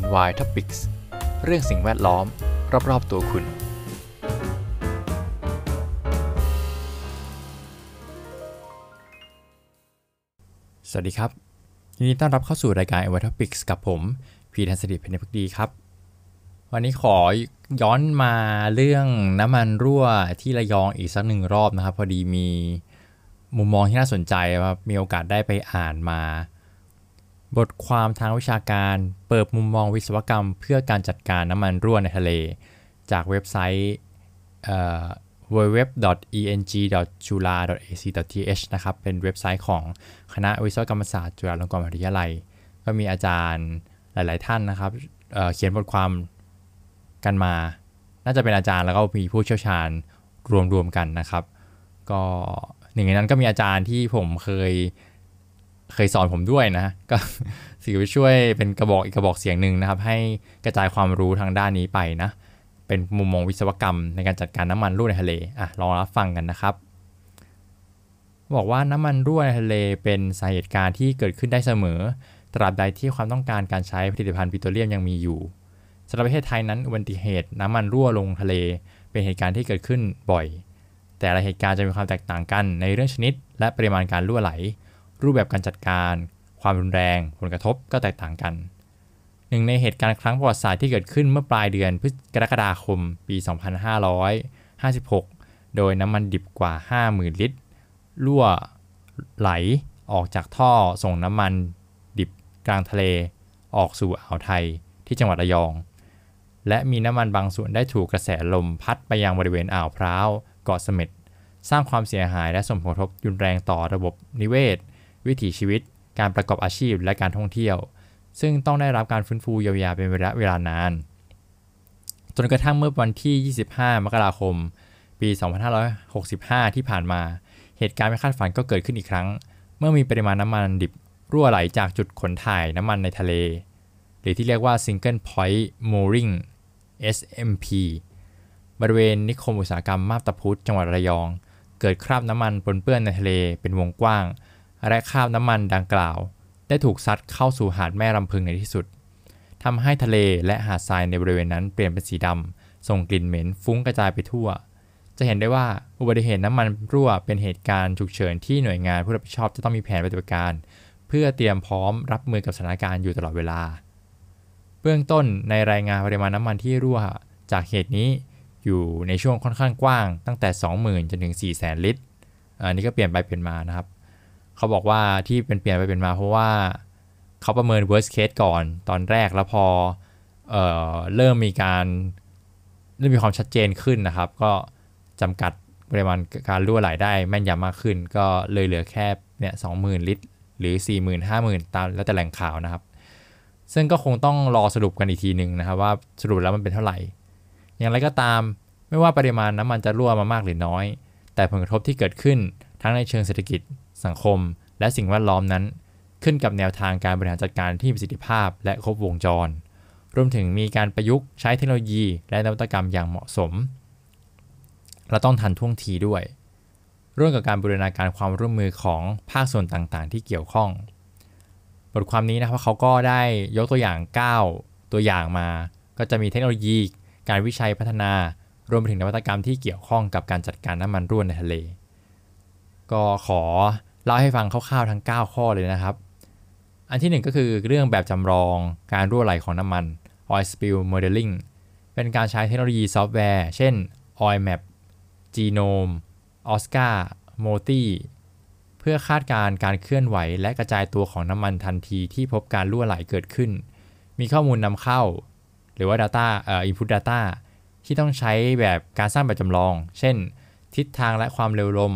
NY Topics เรื่องสิ่งแวดล้อม รอบ ๆ ตัวคุณ สวัสดีครับยินดีต้อนรับเข้าสู่รายการ NY Topics กับผม พีทันสดิเพนพักดีครับ วันนี้ขอย้อนมาเรื่องน้ำมันรั่วที่ระยองอีกสักหนึ่งรอบนะครับ พอดีมีมุมมองที่น่าสนใจครับมีโอกาสได้ไปอ่านมา บทความทางวิชาการ เปิดมุมมองวิศวกรรม เพื่อการจัดการน้ำมันรั่วในทะเล จากเว็บไซต์ www.eng.jula.ac.th นะครับ เป็นเว็บไซต์ของคณะวิศวกรรมศาสตร์จุฬาลงกรณ์มหาวิทยาลัย ก็มีอาจารย์หลาย ๆ ท่านนะครับเเขียนบทความกันมา น่าจะเป็นอาจารย์แล้วก็มีผู้เชี่ยวชาญรวม ๆ กันนะครับ ก็หนึ่งในนั้นก็มีอาจารย์ที่ผมเคย เคยสอนผมด้วยนะ ก็สื่อช่วยเป็นกระบอกอีกกระบอกเสียงหนึ่งนะครับ ให้กระจายความรู้ทางด้านนี้ไปนะ เป็นมุมมองวิศวกรรมในการจัดการน้ำมันรั่วในทะเลอะลองรับฟังกันนะครับบอกว่าน้ำมันรั่วในทะเลเป็นสาเหตุการณ์ที่เกิดขึ้นได้เสมอ ตราบใดที่ความต้องการการใช้ผลิตภัณฑ์ปิโตรเลียมยังมีอยู่สำหรับประเทศไทยนั้นอุบัติเหตุน้ำมันรั่วลงทะเล เป็นเหตุการณ์ที่เกิดขึ้นบ่อย แต่ละเหตุการณ์จะมีความแตกต่างกันในเรื่องชนิด และปริมาณการรั่วไหล รูปแบบการจัดการ ความรุนแรง ผลกระทบก็แตกต่างกัน หนึ่งในเหตุการณ์ครั้งประวัติศาสตร์ที่เกิดขึ้นเมื่อปลายเดือนพฤศจิกายนปี 2556 โดยน้ำมันดิบกว่า 50,000 ลิตรรั่วไหลออกจากท่อส่งน้ำมันดิบกลางทะเล ออกสู่อ่าวไทยที่จังหวัดระยอง และมีน้ำมันบางส่วนได้ถูกกระแสลมพัดไปยังบริเวณอ่าวพร้าวเกาะเสม็ดสร้างความเสียหายและส่งผลกระทบรุนแรงต่อระบบนิเวศ วิถีชีวิต การประกอบอาชีพและการท่องเที่ยว ซึ่งต้องได้รับการฟื้นฟูเยียวยาเป็นระยะเวลานาน จนกระทั่งเมื่อวันที่ 25 มกราคม ปี 2565 ที่ผ่านมา เหตุการณ์ไม่คาดฝันก็เกิดขึ้นอีกครั้ง เมื่อมีปริมาณน้ำมันดิบรั่วไหลจากจุดขนถ่ายน้ำมันในทะเล หรือที่เรียกว่า Single Point Mooring SMP บริเวณนิคมอุตสาหกรรมมาบตาพุธจังหวัดระยอง เกิดคราบน้ำมันปนเปื้อนในทะเลเป็นวงกว้าง และคราบน้ำมันดังกล่าว ได้ถูกซัดเข้าสู่หาดแม่ลำพึงในที่สุดทำให้ทะเลและหาดทรายในบริเวณนั้นเปลี่ยนเป็นสีดำส่งกลิ่นเหม็นฟุ้งกระจายไปทั่ว จะเห็นได้ว่าอุบัติเหตุน้ำมันรั่วเป็นเหตุการณ์ฉุกเฉินที่หน่วยงานผู้รับผิดชอบจะต้องมีแผนปฏิบัติการ เพื่อเตรียมพร้อมรับมือกับสถานการณ์อยู่ตลอดเวลา เบื้องต้นในรายงานปริมาณน้ำมันที่รั่ว จากเหตุนี้อยู่ในช่วงค่อนข้างกว้าง ตั้งแต่ 20,000จนถึง400,000 ลิตรอันนี้ก็เปลี่ยนไปเปลี่ยนมานะครับ เขาบอกว่าที่เป็นเปลี่ยนไปเปลี่ยนมาเพราะว่าเขาประเมิน worst case ก่อนตอนแรกแล้วพอเออเริ่มมีการเริ่มมีความชัดเจนขึ้นนะครับ ก็จำกัดปริมาณการรั่วไหลได้แม่นยำมากขึ้น ก็เลยเหลือแค่เนี่ยสองหมื่นลิตร หรือ 4 0 0 0 0 5 0,000 ตามแล้วแต่แหล่งข่าวนะครับ ซึ่งก็คงต้องรอสรุปกันอีกทีหนึ่งนะครับ ว่าสรุปแล้วมันเป็นเท่าไหร่ อย่างไรก็ตามไม่ว่าปริมาณน้ำมันจะรั่วมามากหรือน้อย แต่ผลกระทบที่เกิดขึ้นทั้งในเชิงเศรษฐกิจ สังคม และสิ่งแวดล้อมนั้น ขึ้นกับแนวทางการบริหารจัดการที่มีประสิทธิภาพ และครบวงจร รวมถึงมีการประยุกต์ใช้เทคโนโลยี และนวัตกรรมอย่างเหมาะสม และต้องทันท่วงทีด้วย ร่วมกับการบูรณาการความร่วมมือของภาคส่วนต่างๆ ที่เกี่ยวข้อง บทความนี้นะครับเขาก็ได้ยกตัวอย่าง 9 ตัวอย่างมา ก็จะมีเทคโนโลยี การวิจัยพัฒนารวมไปถึงนวัตกรรมที่เกี่ยวข้องกับการจัดการน้ำมันรั่วในทะเล ก็ขอ เล่าให้ฟังคร่าวๆทั้ง 9 ข้อเลยนะครับ อันที่ 1 ก็คือเรื่องแบบจำลองการรั่วไหลของน้ำมัน oil spill modeling เป็นการใช้เทคโนโลยีซอฟต์แวร์ เช่น oil map genome oscar moti เพื่อคาดการณ์การเคลื่อนไหวและกระจายตัวของน้ำมันทันทีที่พบการรั่วไหลเกิดขึ้น มีข้อมูลนำเข้า หรือว่า data เอ่อ input data ที่ต้องใช้แบบการสร้างแบบจำลอง เช่น ทิศทางและความเร็วลม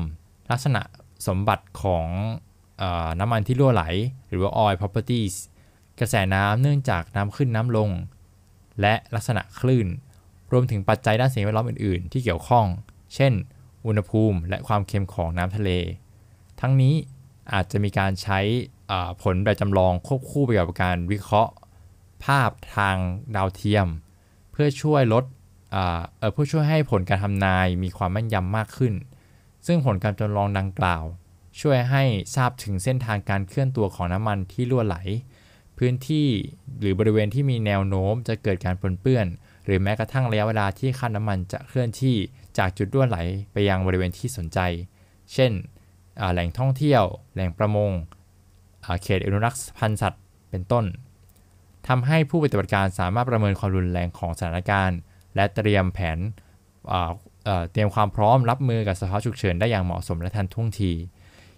ลักษณะ สมบัติของอน้ำมันที่รั่วไหล หรือว่า oil properties กระแสน้ำเนื่องจากน้ำขึ้นน้ำลง และลักษณะคลื่น รวมถึงปัจจัยด้านสิ่งแวดล้อมอื่น ๆ ที่เกี่ยวข้อง เช่น อุณหภูมิและความเค็มของน้ำทะเล ทั้งนี้อาจจะมีการใช้ผลแบบจำลองควบคู่ไปกับการวิเคราะห์ ภาพทางดาวเทียม เพื่อช่วยลดเพื่อช่วยให้ผลการทำนายมีความแม่นยำมากขึ้น ซึ่งผลการจำลองดังกล่าว ช่วยให้ทราบถึงเส้นทางการเคลื่อนตัวของน้ำมันที่รั่วไหล พื้นที่หรือบริเวณที่มีแนวโน้มจะเกิดการปนเปื้อน หรือแม้กระทั่งระยะเวลาที่คราน้ำมันจะเคลื่อนที่จากจุดรั่วไหลไปยังบริเวณที่สนใจ เช่น แหล่งท่องเที่ยว แหล่งประมง เขตอนุรักษ์พันธุ์สัตว์ เป็นต้นทำให้ผู้ปฏิบัติการสามารถประเมินความรุนแรงของสถานการณ์ และเตรียมแผน เตรียมความพร้อมรับมือกับสภาวะฉุกเฉินได้อย่างเหมาะสมและทันท่วงที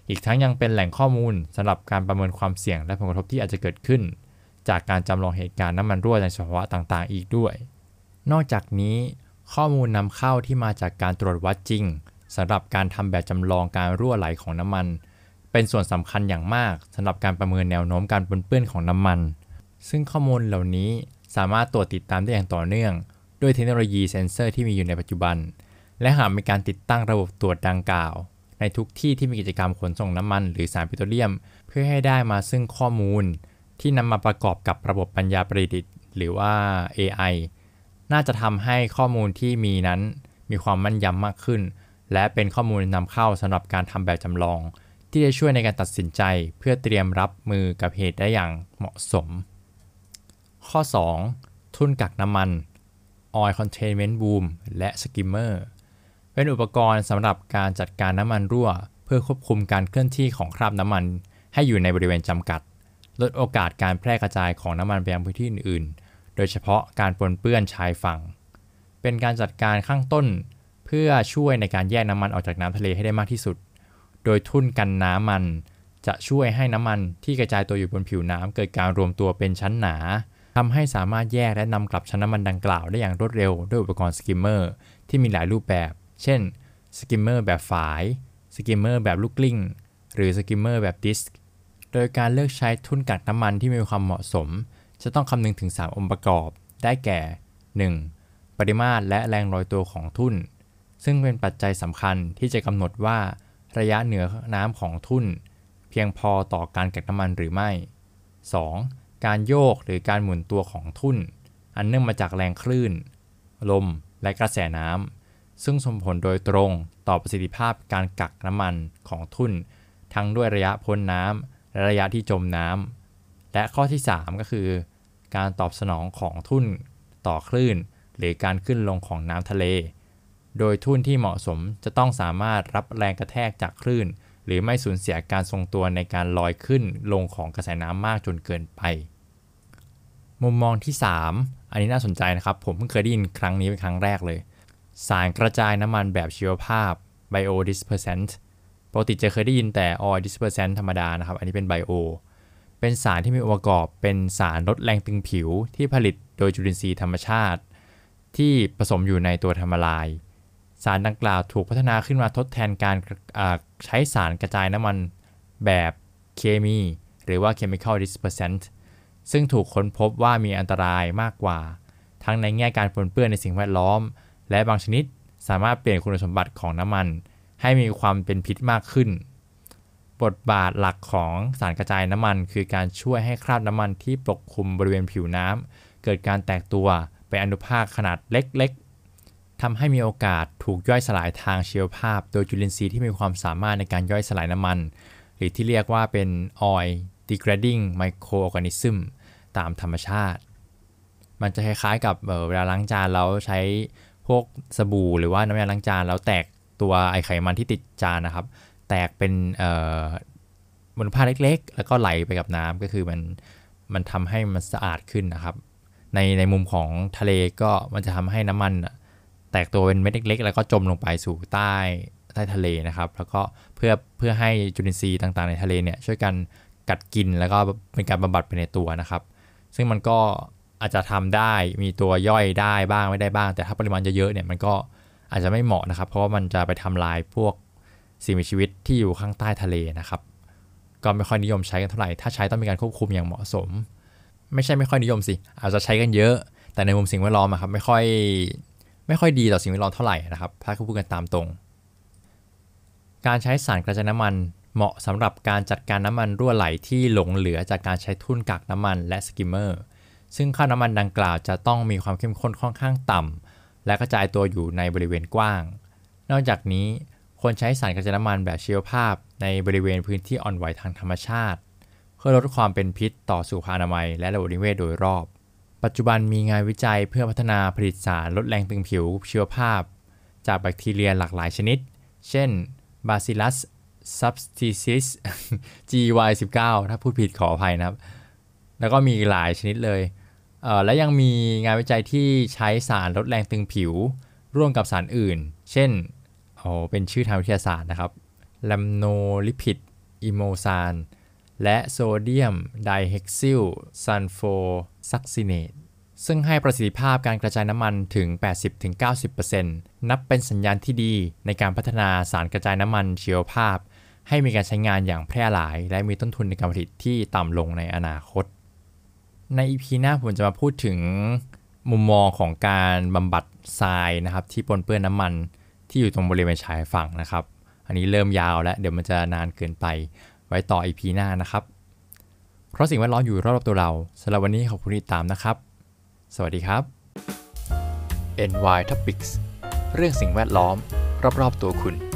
อีกทั้งยังเป็นแหล่งข้อมูลสำหรับการประเมินความเสี่ยงและผลกระทบที่อาจจะเกิดขึ้น จากการจำลองเหตุการณ์น้ำมันรั่วในสภาวะต่างๆ อีกด้วย นอกจากนี้ ข้อมูลนำเข้าที่มาจากการตรวจวัดจริงสำหรับการทำแบบจำลองการรั่วไหลของน้ำมัน เป็นส่วนสำคัญอย่างมากสำหรับการประเมินแนวโน้มการปนเปื้อนของน้ำมัน ซึ่งข้อมูลเหล่านี้สามารถตรวจติดตามได้อย่างต่อเนื่อง ด้วยเทคโนโลยีเซ็นเซอร์ที่มีอยู่ในปัจจุบัน และหากมีการติดตั้งระบบตรวจดังกล่าว ในทุกที่ที่มีกิจกรรมขนส่งน้ำมัน หรือสารปิโตรเลียม เพื่อให้ได้มาซึ่งข้อมูล ที่นำมาประกอบกับระบบปัญญาประดิษฐ์ หรือว่า AI น่าจะทำให้ข้อมูลที่มีนั้นมีความมั่นยำมากขึ้น และเป็นข้อมูลนำเข้าสำหรับการทำแบบจำลอง ที่จะช่วยในการตัดสินใจเพื่อเตรียมรับมือกับเหตุได้อย่างเหมาะสม ข้อ 2. ทุนกักน้ำมัน Oil Containment Boom และ Skimmer เป็นอุปกรณ์สำหรับการจัดการน้ำมันรั่ว เพื่อควบคุมการเคลื่อนที่ของคราบน้ำมัน ให้อยู่ในบริเวณจำกัด ลดโอกาสการแพร่กระจายของน้ำมันไปยังพื้นที่อื่นๆ โดยเฉพาะการปนเปื้อนชายฝั่ง เป็นการจัดการขั้นต้น เพื่อช่วยในการแยกน้ำมันออกจากน้ำทะเลให้ได้มากที่สุด โดยทุ่นกักน้ำมันจะช่วยให้น้ำมันที่กระจายตัวอยู่บนผิวน้ำเกิดการรวมตัวเป็นชั้นหนาทำให้สามารถแยกและนำกลับชั้นน้ำมันดังกล่าวได้อย่างรวดเร็วด้วยอุปกรณ์ skimmer ที่มีหลายรูปแบบ เช่น skimmer แบบฝาย skimmer แบบลูกกลิ้ง หรือ skimmer แบบ disc โดยการเลือกใช้ทุ่นกักน้ำมันที่มีความเหมาะสม จะต้องคำนึงถึง 3 องค์ประกอบ ได้แก่ 1. ปริมาตรและแรงลอยตัวของทุ่น ซึ่งเป็นปัจจัยสำคัญที่จะกำหนดว่าระยะเหนือน้ำของทุ่น เพียงพอต่อการกักน้ำมันหรือไม่ 2. การโยกหรือการหมุนตัวของทุ่น อันเนื่องมาจากแรงคลื่น ลมและกระแสน้ำ ซึ่งส่งผลโดยตรงต่อประสิทธิภาพการกักน้ำมันของทุ่น ทั้งด้วยระยะพ้นน้ำและระยะที่จมน้ำและข้อที่ 3 ก็คือ การตอบสนองของทุ่นต่อคลื่น หรือการขึ้นลงของน้ำทะเล โดยทุ่นที่เหมาะสมจะต้องสามารถรับแรงกระแทกจากคลื่น หรือไม่สูญเสียการทรงตัวในการลอยขึ้นลงของกระแสน้ำมากจนเกินไป มุมมองที่ 3 อันนี้น่าสนใจนะครับ ผมเพิ่งเคยได้ยินครั้งนี้เป็นครั้งแรกเลย สารกระจายน้ำมันแบบชีวภาพ biodispersant ปกติจะเคยได้ยินแต่ oil dispersant ธรรมดานะครับ อันนี้เป็น bio เป็นสารที่มีองค์ประกอบเป็นสารลดแรงตึงผิวที่ผลิตโดยจุลินทรีย์ธรรมชาติ ที่ผสมอยู่ในตัวธรรมลาย สารดังกล่าวถูกพัฒนาขึ้นมาทดแทนการใช้สารกระจายน้ำมันแบบเคมี หรือว่า chemical dispersant ซึ่งถูกค้นพบว่ามีอันตรายมากกว่า ทั้งในแง่การปนเปื้อนในสิ่งแวดล้อม และบางชนิดสามารถเปลี่ยนคุณสมบัติของน้ำมัน ให้มีความเป็นพิษมากขึ้น บทบาทหลักของสารกระจายน้ำมัน คือการช่วยให้คราบน้ำมันที่ปกคลุมบริเวณผิวน้ำเกิดการแตกตัวเป็นอนุภาคขนาดเล็กๆทำให้มีโอกาสถูกย่อยสลายทางชีวภาพ โดยจุลินทรีย์ที่มีความสามารถในการย่อยสลายน้ำมัน หรือที่เรียกว่าเป็น oil degrading microorganism ตามธรรมชาติ มันจะคล้ายๆกับเวลาล้างจานแล้วใช้ วกสบู่หรือว่าน้ำยาล้างจานแล้วแตกตัวไอไขมันที่ติดจานนะครับ แตกเป็นมลภาพเล็กๆ แล้วก็ไหลไปกับน้ำก็คือมันมันทำให้มันสะอาดขึ้นนะครับ ในในมุมของทะเลก็มันจะทำให้น้ำมันแตกตัวเป็นเม็ดเล็ก ๆ แล้วก็จมลงไปสู่ใต้ใต้ทะเลนะครับ แล้วก็เพื่อเพื่อให้จุลินทรีย์ต่างๆ ในทะเลเนี่ยช่วยกันกัดกินแล้วก็เป็นการบำบัดไปในตัวนะครับ ซึ่งมันก็ อาจจะทำได้มีตัวย่อยได้บ้างไม่ได้บ้าง แต่ถ้าปริมาณเยอะๆเนี่ยมันก็อาจจะไม่เหมาะนะครับ เพราะว่ามันจะไปทำลายพวกสิ่งมีชีวิตที่อยู่ข้างใต้ทะเลนะครับ ก็ไม่ค่อยนิยมใช้กันเท่าไหร่ ถ้าใช้ต้องมีการควบคุมอย่างเหมาะสม ไม่ใช่ไม่ค่อยนิยมสิ อาจจะใช้กันเยอะ แต่ในมุมสิ่งแวดล้อมครับไม่ค่อยไม่ค่อยดีต่อสิ่งแวดล้อมเท่าไหร่นะครับ ถ้าพูดกันตามตรง การใช้สารกระจายน้ำมันเหมาะสำหรับการจัดการน้ำมันรั่วไหลที่หลงเหลือจากการใช้ทุ่นกักน้ำมันและสกิมเมอร์ ซึ่งค่าน้ำมันดังกล่าวจะต้องมีความเข้มข้นค่อนข้างต่ำ และกระจายตัวอยู่ในบริเวณกว้าง นอกจากนี้ควรใช้สารกระจายน้ำมันแบบชีวภาพในบริเวณพื้นที่อ่อนไหวทางธรรมชาติ เพื่อลดความเป็นพิษต่อสุขอนามัย และระบบนิเวศโดยรอบ ปัจจุบันมีงานวิจัยเพื่อพัฒนาผลิตสารลดแรงตึงผิวชีวภาพ จากแบคทีเรียหลากหลายชนิด เช่น Bacillus subtilis GY19 ถ้าพูดผิดขออภัยนะครับ แล้วก็มีหลายชนิดเลย และยังมีงานวิจัยที่ใช้สารลดแรงตึงผิว ร่วมกับสารอื่น เช่นโอ้เป็นชื่อทางวิทยาศาสตร์นะครับ rhamnolipid emulsan และ sodium dihexyl sulfoซักซิเนตซึ่งให้ประสิทธิภาพการกระจายน้ำมันถึง 80-90%นับเป็นสัญญาณที่ดีในการพัฒนาสารกระจายน้ำมันชีวภาพ ให้มีการใช้งานอย่างแพร่หลาย และมีต้นทุนในการผลิตที่ต่ำลงในอนาคต ใน EP หน้าผมจะมาพูดถึงมุมมองของการบำบัดทรายนะครับ ที่ปนเปื้อนน้ำมันที่อยู่ตรงบริเวณชายฝั่งนะครับ อันนี้เริ่มยาวแล้ว เดี๋ยวมันจะนานเกินไป ไว้ต่อ EP หน้านะครับ เพราะสิ่งแวดล้อมอยู่รอบๆตัวเราสำหรับวันนี้ขอบคุณที่ติดตามนะครับ สวัสดีครับ NY Topics เรื่องสิ่งแวดล้อม รอบๆตัวคุณ